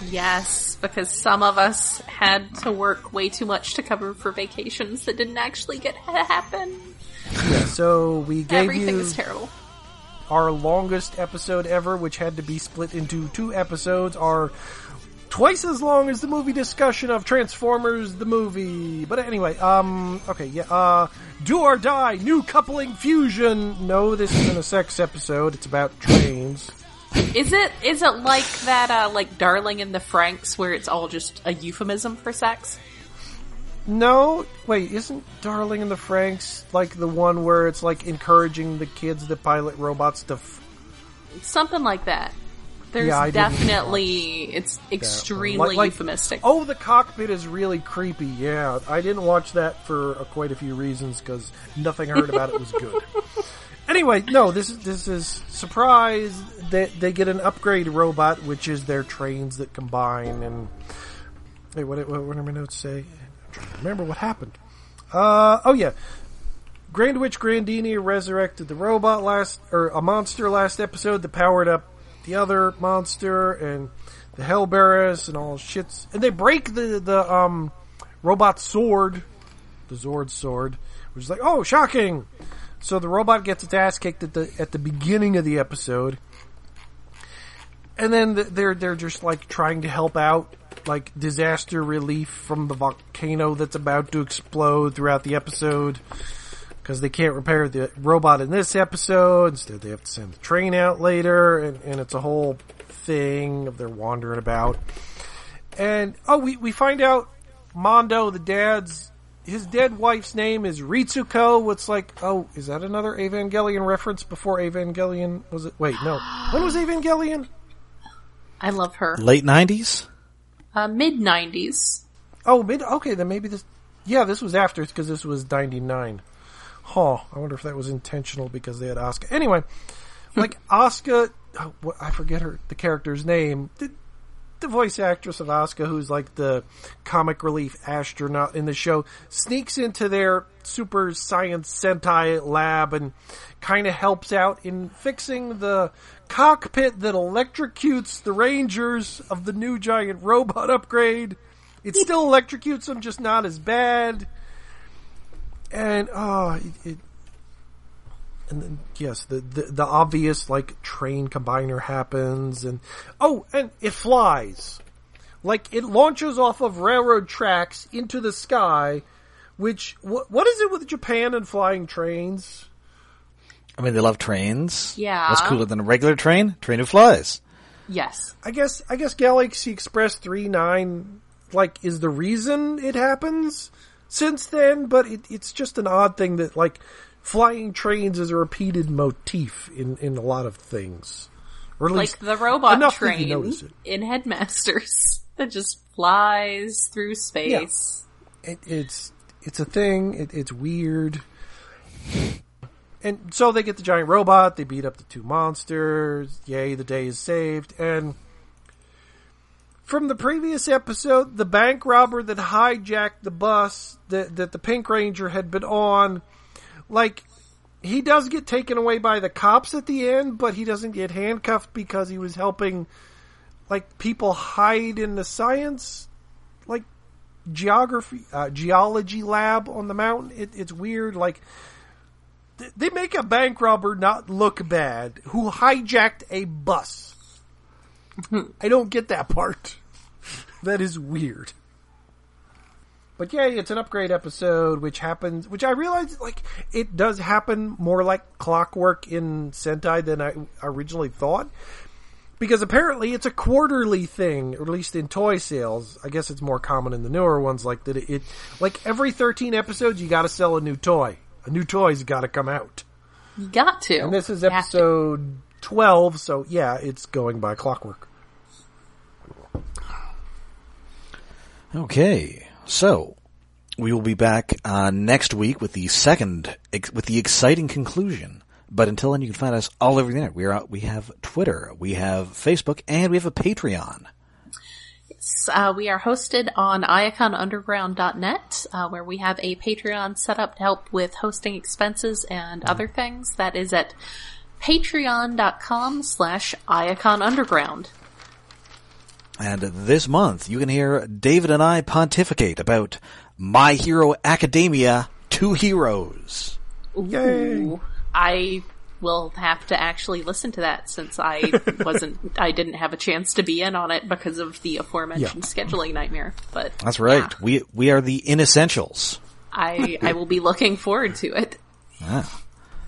Yes, because some of us had to work way too much to cover for vacations that didn't actually get to happen. Yeah, so we gave Everything you is terrible. our longest episode ever, which had to be split into two episodes, are twice as long as the movie discussion of Transformers the movie. But anyway, um, okay, yeah, uh, Do or Die, New Coupling Fusion. No, this isn't a sex episode, it's about trains. Is it is it like that uh like Darling in the Franxx where it's all just a euphemism for sex? No, wait, isn't Darling in the Franxx like the one where it's like encouraging the kids that pilot robots to f- Something like that. There's Yeah, definitely it's extremely Like- like- euphemistic. Oh, the cockpit is really creepy. Yeah, I didn't watch that for uh, quite a few reasons because nothing I heard about it was good. anyway, no, this is this is surprise they they get an upgrade robot, which is their trains that combine. And wait, what what, what did my notes say? I'm trying to remember what happened. Uh, oh yeah, Grand Witch Grandiene resurrected the robot last or a monster last episode that powered up the other monster and the Hellbearers and all shits. And they break the the um robot sword, the Zord sword, which is like oh shocking. So the robot gets its ass kicked at the at the beginning of the episode, and then they're they're just like trying to help out, like disaster relief from the volcano that's about to explode throughout the episode, because they can't repair the robot in this episode. Instead, they have to send the train out later, and, and it's a whole thing of they're wandering about. And oh, we we find out Mondo, the dad's his dead wife's name is Ritsuko. It's like, oh, is that another Evangelion reference before Evangelion was it? Wait, no. When was Evangelion? I love her. Late nineties. Uh, mid nineties. Oh, mid. Okay, then maybe this. Yeah, this was after because this was ninety nine. Huh. I wonder if that was intentional because they had Asuka. Anyway, like Asuka, oh, I forget her the character's name. Did, the voice actress of Asuka, who's like the comic relief astronaut in the show, sneaks into their super science Sentai lab and kind of helps out in fixing the cockpit that electrocutes the Rangers of the new giant robot upgrade. It still electrocutes them, just not as bad. And oh, it, it and then, yes, the, the, the obvious like train combiner happens, and oh, and it flies, like it launches off of railroad tracks into the sky. Which what what is it with Japan and flying trains? I mean, they love trains. Yeah. What's cooler than a regular train? Train who flies. Yes. I guess I guess Galaxy Express three nine like is the reason it happens since then, but it, it's just an odd thing that like flying trains is a repeated motif in, in a lot of things. Or Like the robot train in Headmasters that just flies through space. it, it's it's a thing. It, it's weird. And so they get the giant robot. They beat up the two monsters. Yay, the day is saved. And from the previous episode, the bank robber that hijacked the bus that that the Pink Ranger had been on, like he does get taken away by the cops at the end, but he doesn't get handcuffed because he was helping like people hide in the science like geography uh, geology lab on the mountain. It, it's weird. Like th- they make a bank robber not look bad who hijacked a bus. I don't get that part. that is weird. But yeah, it's an upgrade episode, which happens, which I realize, like, it does happen more like clockwork in Sentai than I originally thought. Because apparently it's a quarterly thing, or at least in toy sales. I guess it's more common in the newer ones, like that it, it like every 13 episodes you gotta sell a new toy. A new toy's gotta come out. You got to. And this is You have to. episode 12, so yeah, it's going by clockwork. Okay, so we will be back uh, next week with the second, ex- with the exciting conclusion. But until then, you can find us all over the internet. We are out, we have Twitter, we have Facebook, and we have a Patreon. Uh, we are hosted on iaconunderground.net, uh, where we have a Patreon set up to help with hosting expenses and other things. That is at patreon.com slash iaconunderground. And this month, you can hear David and I pontificate about My Hero Academia: Two Heroes. Yay. I will have to actually listen to that since I wasn't, I didn't have a chance to be in on it because of the aforementioned scheduling nightmare. But That's right. yeah, We we are the inessentials. I I will be looking forward to it. Ah.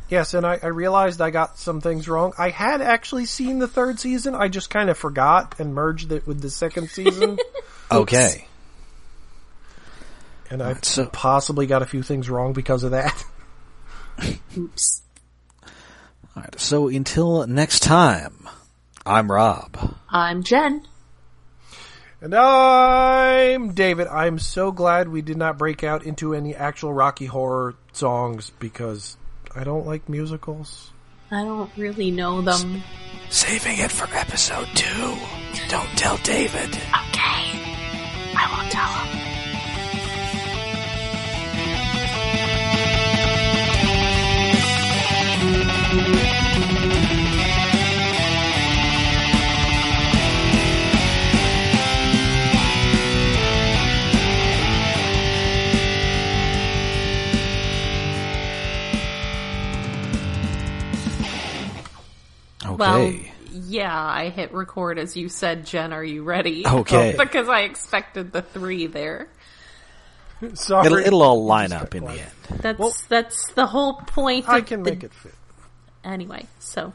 Yes, and I, I realized I got some things wrong. I had actually seen the third season. I just kind of forgot and merged it with the second season. Okay. and I so- possibly got a few things wrong because of that. Oops. All right. So until next time, I'm Rob. I'm Jen. And I'm David. I'm so glad we did not break out into any actual Rocky Horror songs because I don't like musicals. I don't really know them. Saving it for episode two. Don't tell David. Okay. I won't tell him. Okay. Well, yeah, I hit record as you said, Jen, are you ready? Okay. because I expected the three there. Sorry. it'll, it'll all line Just up got in the end. That's Well- that's the whole point I of can the- make it fit. anyway, so